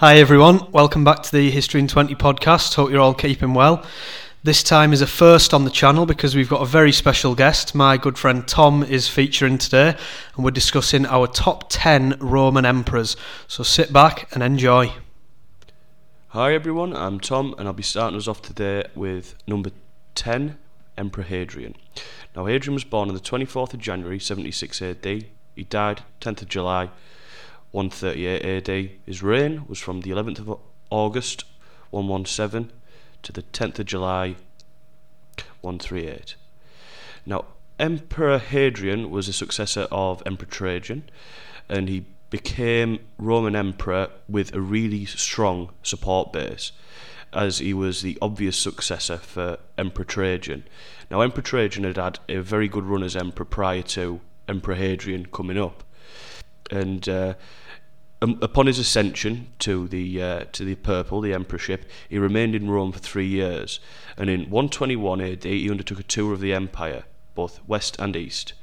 Hi everyone, welcome back to the History in 20 podcast. Hope you're all keeping well. This time is a first on the channel because we've got a very special guest. My good friend Tom is featuring today and we're discussing our top 10 Roman emperors. So sit back and enjoy. Hi everyone, I'm Tom and I'll be starting us off today with number 10, Emperor Hadrian. Now Hadrian was born on the 24th of January 76 AD. He died 10th of July 138 AD. His reign was from the 11th of August 117 to the 10th of July 138. Now, Emperor Hadrian was a successor of Emperor Trajan, and he became Roman Emperor with a really strong support base, as he was the obvious successor for Emperor Trajan. Now, Emperor Trajan had had a very good run as Emperor prior to Emperor Hadrian coming up, and uh, um, upon his ascension to the uh, to the purple, the emperorship, he remained in Rome for three years, and in 121 AD he undertook a tour of the empire, both west and east,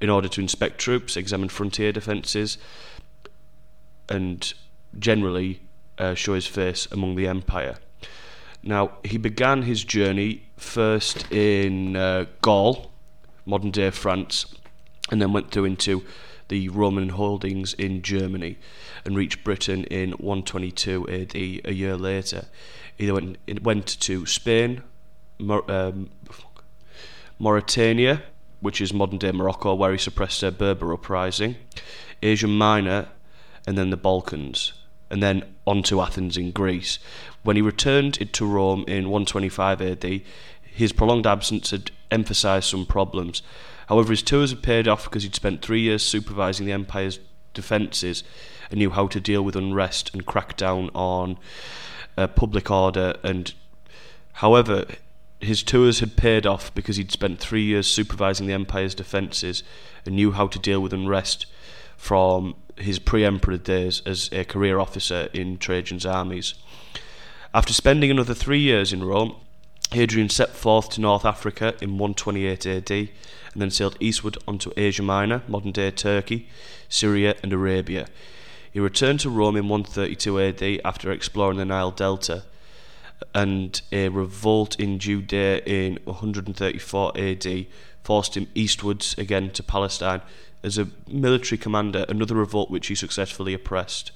in order to inspect troops, examine frontier defences, and generally uh, show his face among the empire. Now he began his journey first in uh, Gaul, modern day France, and then went through into the Roman holdings in Germany and reached Britain in 122 AD a year later. He went, went to Spain, Mor- um, Mauritania, which is modern day Morocco, where he suppressed a Berber uprising, Asia Minor, and then the Balkans, and then on to Athens in Greece. When he returned to Rome in 125 AD, his prolonged absence had emphasised some problems. However, his tours had paid off because he'd spent three years supervising the empire's defences and knew how to deal with unrest and crack down on uh, public order. And however, his tours had paid off because he'd spent three years supervising the empire's defences and knew how to deal with unrest from his pre-emperor days as a career officer in Trajan's armies. After spending another three years in Rome, Hadrian set forth to North Africa in 128 AD and then sailed eastward onto Asia Minor, modern day Turkey, Syria, and Arabia. He returned to Rome in 132 AD after exploring the Nile Delta, and a revolt in Judea in 134 AD forced him eastwards again to Palestine as a military commander, another revolt which he successfully oppressed.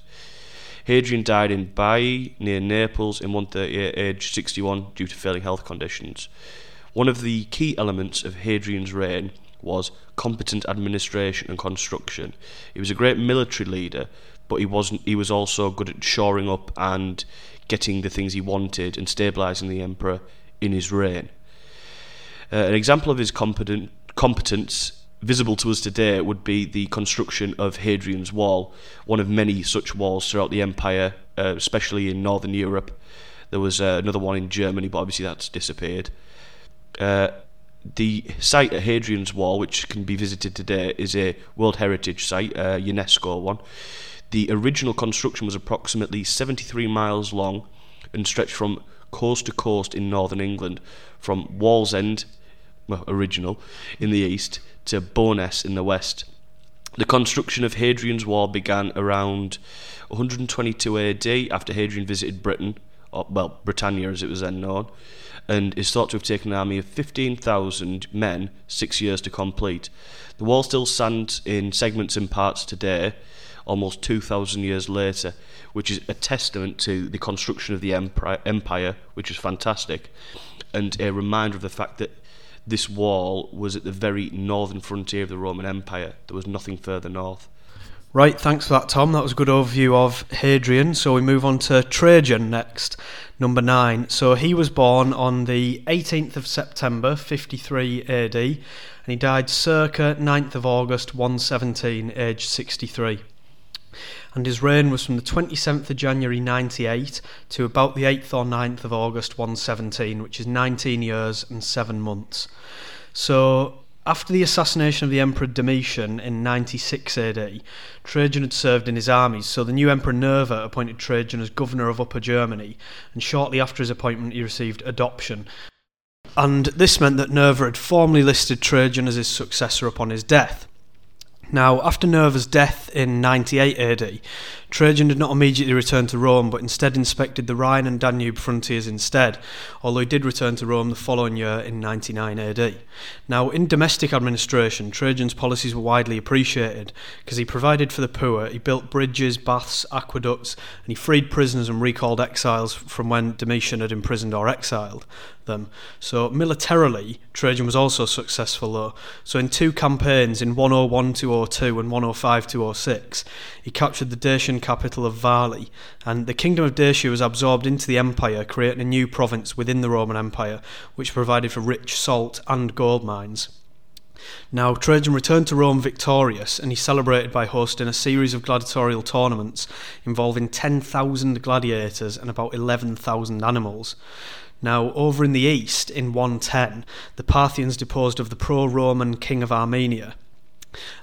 Hadrian died in Baiae, near Naples, in 138, aged 61, due to failing health conditions. One of the key elements of Hadrian's reign was competent administration and construction. He was a great military leader, but he wasn't. He was also good at shoring up and getting the things he wanted and stabilizing the emperor in his reign. Uh, an example of his competent competence visible to us today would be the construction of Hadrian's Wall, one of many such walls throughout the empire, uh, especially in northern Europe. There was uh, another one in Germany, but obviously that's disappeared. Uh, the site at Hadrian's Wall, which can be visited today, is a World Heritage Site, a UNESCO one. The original construction was approximately 73 miles long and stretched from coast to coast in northern England, from Wallsend, well, original, in the east, to Bowness in the west. The construction of Hadrian's Wall began around 122 AD after Hadrian visited Britain, or, well, Britannia as it was then known, and is thought to have taken an army of 15,000 men six years to complete. The wall still stands in segments and parts today, almost 2,000 years later, which is a testament to the construction of the empire, which is fantastic, and a reminder of the fact that this wall was at the very northern frontier of the Roman Empire. There was nothing further north. Right, thanks for that, Tom. That was a good overview of Hadrian. So we move on to Trajan next, number nine. So he was born on the 18th of September, 53 AD, and he died circa 9th of August, 117, aged 63 and his reign was from the 27th of January 98 to about the 8th or 9th of August 117, which is 19 years and 7 months. So, after the assassination of the Emperor Domitian in 96 AD, Trajan had served in his armies, so the new Emperor Nerva appointed Trajan as governor of Upper Germany, and shortly after his appointment he received adoption. And this meant that Nerva had formally listed Trajan as his successor upon his death. Now, after Nerva's death in 98 AD, Trajan did not immediately return to Rome, but instead inspected the Rhine and Danube frontiers instead, although he did return to Rome the following year in 99 AD. Now, in domestic administration, Trajan's policies were widely appreciated because he provided for the poor, he built bridges, baths, aqueducts, and he freed prisoners and recalled exiles from when Domitian had imprisoned or exiled them. So militarily, Trajan was also successful though. So in two campaigns, in 101 to 02 and 105 to 06, he captured the Dacian capital of Varli, and the kingdom of Dacia was absorbed into the empire, creating a new province within the Roman Empire, which provided for rich salt and gold mines. Now, Trajan returned to Rome victorious, and he celebrated by hosting a series of gladiatorial tournaments involving 10,000 gladiators and about 11,000 animals. Now, over in the east, in 110, the Parthians deposed of the pro Roman king of Armenia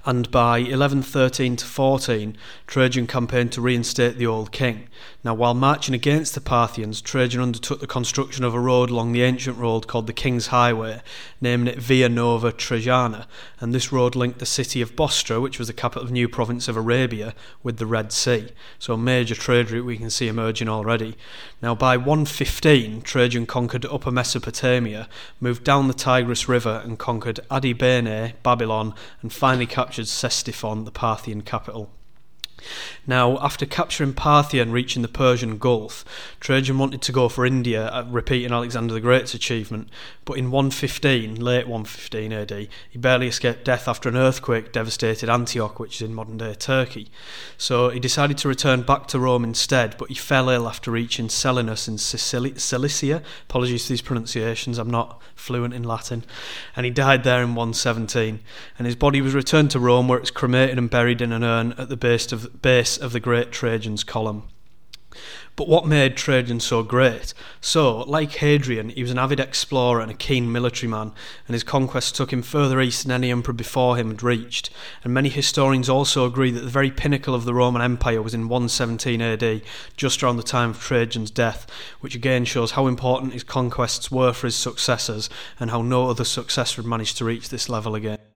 and by 1113 to 14, Trajan campaigned to reinstate the old king. Now, while marching against the Parthians, Trajan undertook the construction of a road along the ancient road called the King's Highway, naming it Via Nova Trajana, and this road linked the city of Bostra, which was the capital of the new province of Arabia, with the Red Sea. So, a major trade route we can see emerging already. Now, by 115, Trajan conquered Upper Mesopotamia, moved down the Tigris River, and conquered Adibene, Babylon, and finally captured Ctesiphon, the Parthian capital. Now, after capturing Parthia and reaching the Persian Gulf, Trajan wanted to go for India, repeating Alexander the Great's achievement, but in 115, late 115 AD, he barely escaped death after an earthquake devastated Antioch, which is in modern day Turkey. So he decided to return back to Rome instead, but he fell ill after reaching Selinus in Cilicia. Apologies for these pronunciations, I'm not fluent in Latin. And he died there in 117. And his body was returned to Rome, where it's cremated and buried in an urn at the base of, base of the great Trajan's column. But what made Trajan so great? So, like Hadrian, he was an avid explorer and a keen military man, and his conquests took him further east than any emperor before him had reached. And many historians also agree that the very pinnacle of the Roman Empire was in 117 AD, just around the time of Trajan's death, which again shows how important his conquests were for his successors and how no other successor had managed to reach this level again.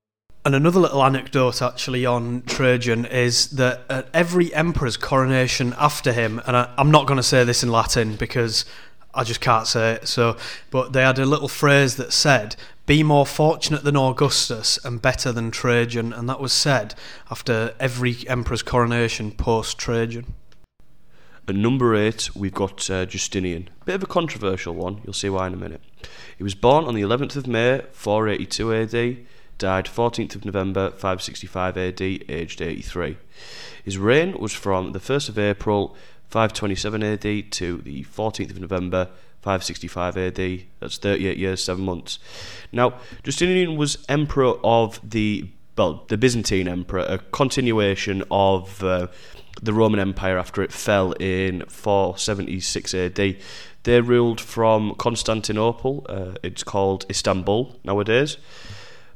And another little anecdote actually on Trajan is that at every emperor's coronation after him, and I, am not going to say this in Latin because I just can't say it, so, but they had a little phrase that said, be more fortunate than Augustus and better than Trajan, and that was said after every emperor's coronation post Trajan. At number eight, we've got uh, Justinian. Bit of a controversial one, you'll see why in a minute. He was born on the 11th of May, 482 AD died 14th of November 565 AD, aged 83. His reign was from the 1st of April 527 AD to the 14th of November 565 AD. That's 38 years, 7 months. Now, Justinian was emperor of the well, the Byzantine emperor, a continuation of uh, the Roman Empire after it fell in 476 AD. They ruled from Constantinople. Uh, it's called Istanbul nowadays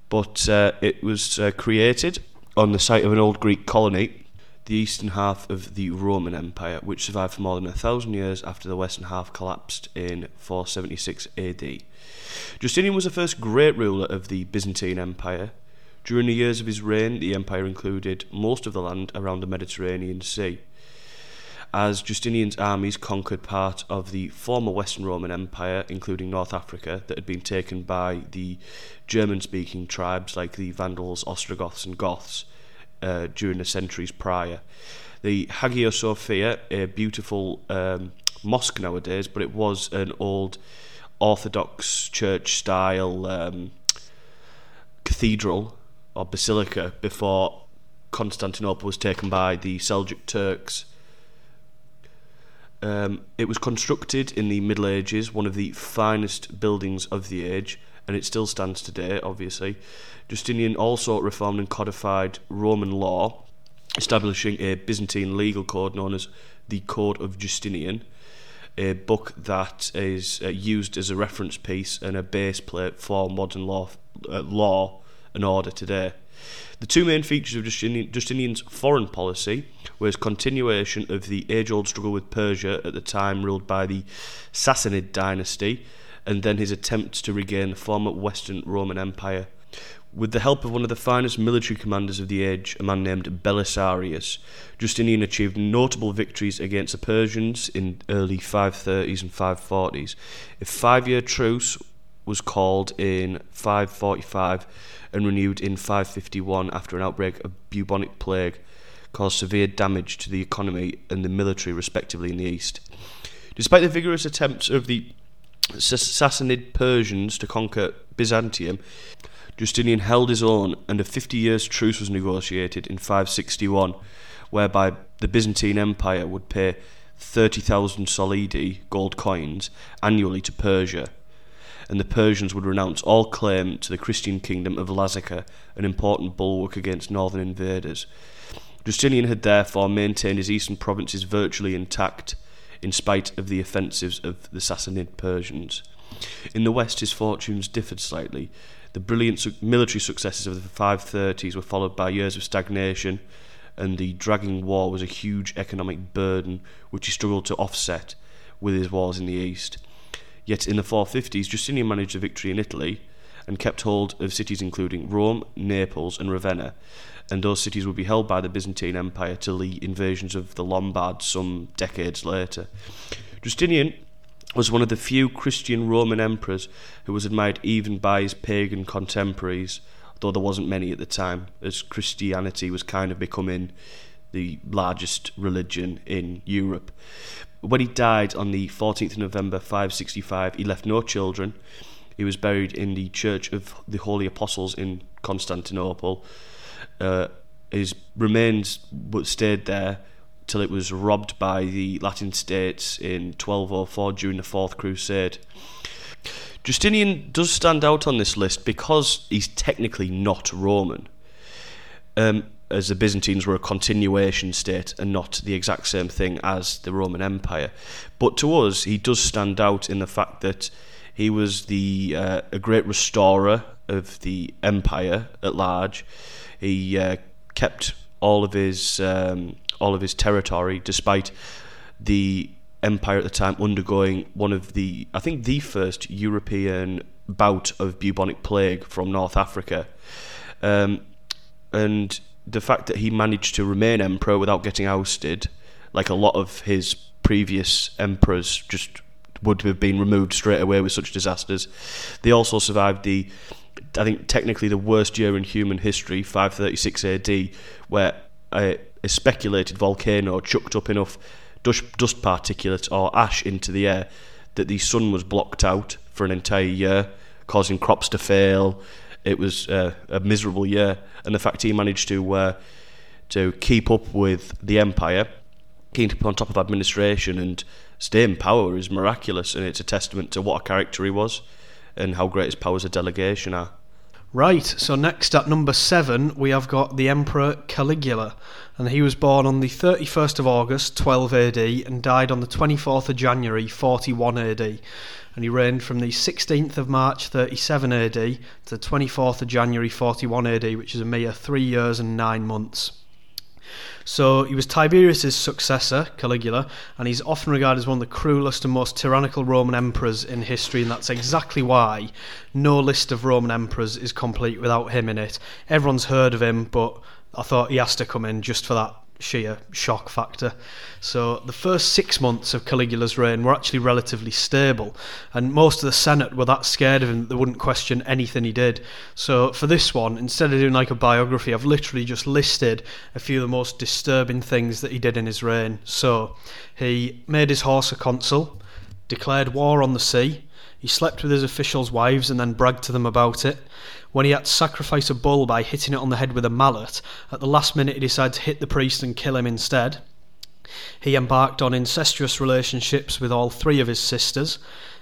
but uh, it was uh, created on the site of an old Greek colony, the eastern half of the Roman Empire, which survived for more than a thousand years after the western half collapsed in 476 AD. Justinian was the first great ruler of the Byzantine Empire. During the years of his reign, the empire included most of the land around the Mediterranean Sea as Justinian's armies conquered part of the former Western Roman Empire, including North Africa, that had been taken by the German speaking tribes like the Vandals, Ostrogoths, and Goths uh, during the centuries prior. The Hagia Sophia, a beautiful um, mosque nowadays, but it was an old Orthodox church style um, cathedral or basilica before Constantinople was taken by the Seljuk Turks um, it was constructed in the Middle Ages, one of the finest buildings of the age, and it still stands today, obviously. Justinian also reformed and codified Roman law, establishing a Byzantine legal code known as the Code of Justinian, a book that is uh, used as a reference piece and a base plate for modern law, uh, law and order today. The two main features of Justinian, Justinian's foreign policy his continuation of the age old struggle with Persia at the time ruled by the Sassanid dynasty, and then his attempts to regain the former Western Roman Empire. With the help of one of the finest military commanders of the age, a man named Belisarius, Justinian achieved notable victories against the Persians in early 530s and 540s. A five-year truce was called in 545 and renewed in 551 after an outbreak of bubonic plague caused severe damage to the economy and the military, respectively, in the east. Despite the vigorous attempts of the Sassanid Persians to conquer Byzantium, Justinian held his own, and a 50 years truce was negotiated in 561, whereby the Byzantine Empire would pay 30,000 solidi, gold coins, annually to Persia, and the Persians would renounce all claim to the Christian kingdom of Lazica, an important bulwark against northern invaders. Justinian had therefore maintained his eastern provinces virtually intact, in spite of the offensives of the Sassanid Persians. In the west, his fortunes differed slightly. The brilliant su- military successes of the 530s were followed by years of stagnation, and the dragging war was a huge economic burden which he struggled to offset with his wars in the east. Yet in the 450s, Justinian managed a victory in Italy and kept hold of cities including Rome, Naples, and Ravenna, and those cities would be held by the Byzantine Empire till the invasions of the Lombards some decades later. Justinian was one of the few Christian Roman emperors who was admired even by his pagan contemporaries, though there wasn't many at the time, as Christianity was kind of becoming the largest religion in Europe. When he died on the 14th of November 565, he left no children. He was buried in the Church of the Holy Apostles in Constantinople. Uh, his remains stayed there till it was robbed by the Latin states in 1204 during the Fourth Crusade. Justinian does stand out on this list because he's technically not Roman, um, as the Byzantines were a continuation state and not the exact same thing as the Roman Empire. But to us, he does stand out in the fact that he was the uh, a great restorer of the empire at large. He uh, kept all of his um, all of his territory, despite the empire at the time undergoing one of the, I think, the first European bout of bubonic plague from North Africa. Um, and the fact that he managed to remain emperor without getting ousted, like a lot of his previous emperors just would have been removed straight away with such disasters. They also survived the, I think, technically the worst year in human history, 536 AD, where a, a speculated volcano chucked up enough dust, dust particulates or ash into the air that the sun was blocked out for an entire year, causing crops to fail. It was uh, a miserable year, and the fact he managed to uh, to keep up with the empire, keep on top of administration, and stay in power is miraculous, and it's a testament to what a character he was and how great his powers of delegation are. Right, so next at number seven, we have got the Emperor Caligula, and he was born on the 31st of August, 12 AD, and died on the 24th of January, 41 AD. And he reigned from the 16th of March, 37 AD, to the 24th of January, 41 AD, which is a mere three years and nine months. So he was Tiberius's successor, Caligula, and he's often regarded as one of the cruelest and most tyrannical Roman emperors in history, and that's exactly why no list of Roman emperors is complete without him in it. Everyone's heard of him, but I thought he has to come in just for that sheer shock factor. So the first six months of Caligula's reign were actually relatively stable, and most of the Senate were that scared of him that they wouldn't question anything he did. So for this one, instead of doing like a biography, I've literally just listed a few of the most disturbing things that he did in his reign. So he made his horse a consul, declared war on the sea, he slept with his officials' wives and then bragged to them about it. When he had to sacrifice a bull by hitting it on the head with a mallet, at the last minute he decided to hit the priest and kill him instead. He embarked on incestuous relationships with all three of his sisters.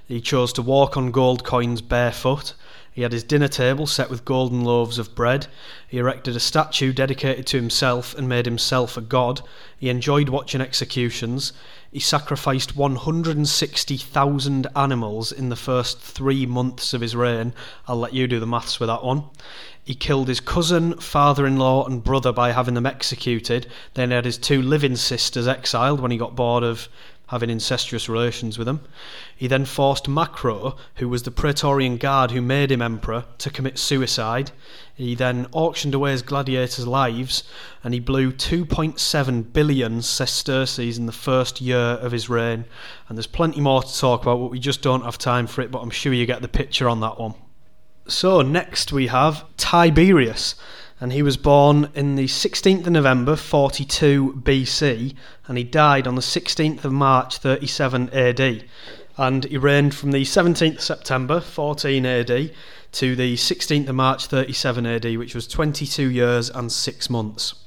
He chose to walk on gold coins barefoot. He had his dinner table set with golden loaves of bread. He erected a statue dedicated to himself and made himself a god. He enjoyed watching executions. He sacrificed 160,000 animals in the first three months of his reign. I'll let you do the maths with that one. He killed his cousin, father in law, and brother by having them executed. Then he had his two living sisters exiled when he got bored of having incestuous relations with him. He then forced Macro, who was the Praetorian guard who made him emperor, to commit suicide. He then auctioned away his gladiators' lives, and he blew 2.7 billion sesterces in the first year of his reign. And there's plenty more to talk about, but we just don't have time for it, but I'm sure you get the picture on that one. So, next we have Tiberius and he was born in the 16th of November 42 BC and he died on the 16th of March 37 AD and he reigned from the 17th September 14 AD to the 16th of March 37 AD which was 22 years and 6 months.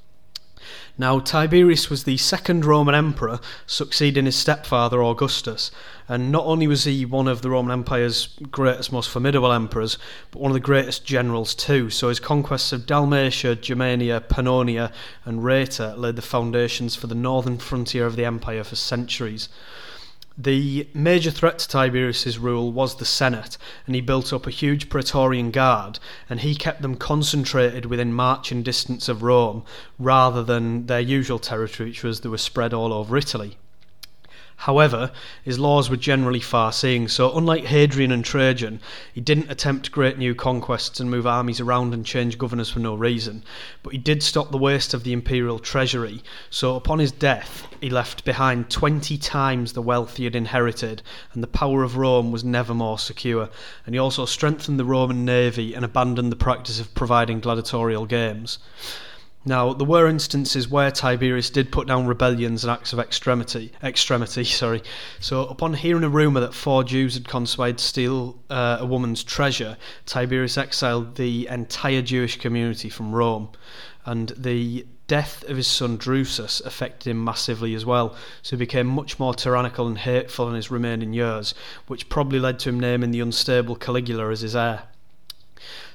Now, Tiberius was the second Roman emperor, succeeding his stepfather Augustus, and not only was he one of the Roman Empire's greatest, most formidable emperors, but one of the greatest generals too. So his conquests of Dalmatia, Germania, Pannonia, and Rhaetia laid the foundations for the northern frontier of the empire for centuries. The major threat to Tiberius's rule was the Senate, and he built up a huge Praetorian guard, and he kept them concentrated within marching distance of Rome, rather than their usual territory, which was they were spread all over Italy. However, his laws were generally far seeing, so unlike Hadrian and Trajan, he didn't attempt great new conquests and move armies around and change governors for no reason, but he did stop the waste of the imperial treasury, so upon his death he left behind 20 times the wealth he had inherited, and the power of Rome was never more secure, and he also strengthened the Roman navy and abandoned the practice of providing gladiatorial games. Now, there were instances where Tiberius did put down rebellions and acts of extremity. Extremity, sorry. So, upon hearing a rumor that four Jews had conspired to steal uh, a woman's treasure, Tiberius exiled the entire Jewish community from Rome, and the death of his son Drusus affected him massively as well. So he became much more tyrannical and hateful in his remaining years, which probably led to him naming the unstable Caligula as his heir.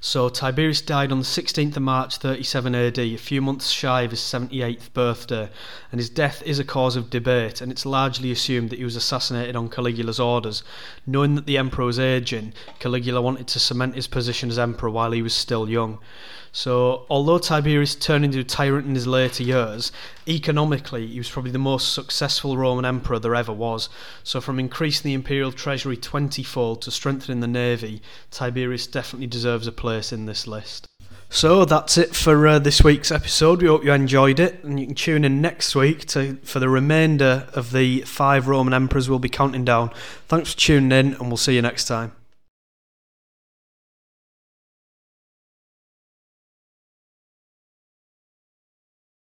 So Tiberius died on the 16th of March 37 AD, a few months shy of his 78th birthday, and his death is a cause of debate, and it's largely assumed that he was assassinated on Caligula's orders. Knowing that the emperor was aging, Caligula wanted to cement his position as emperor while he was still young. So, although Tiberius turned into a tyrant in his later years, economically he was probably the most successful Roman emperor there ever was. So, from increasing the imperial treasury 20 fold to strengthening the navy, Tiberius definitely deserves a place in this list. So that's it for uh, this week's episode. We hope you enjoyed it, and you can tune in next week to for the remainder of the five Roman emperors we'll be counting down. Thanks for tuning in, and we'll see you next time.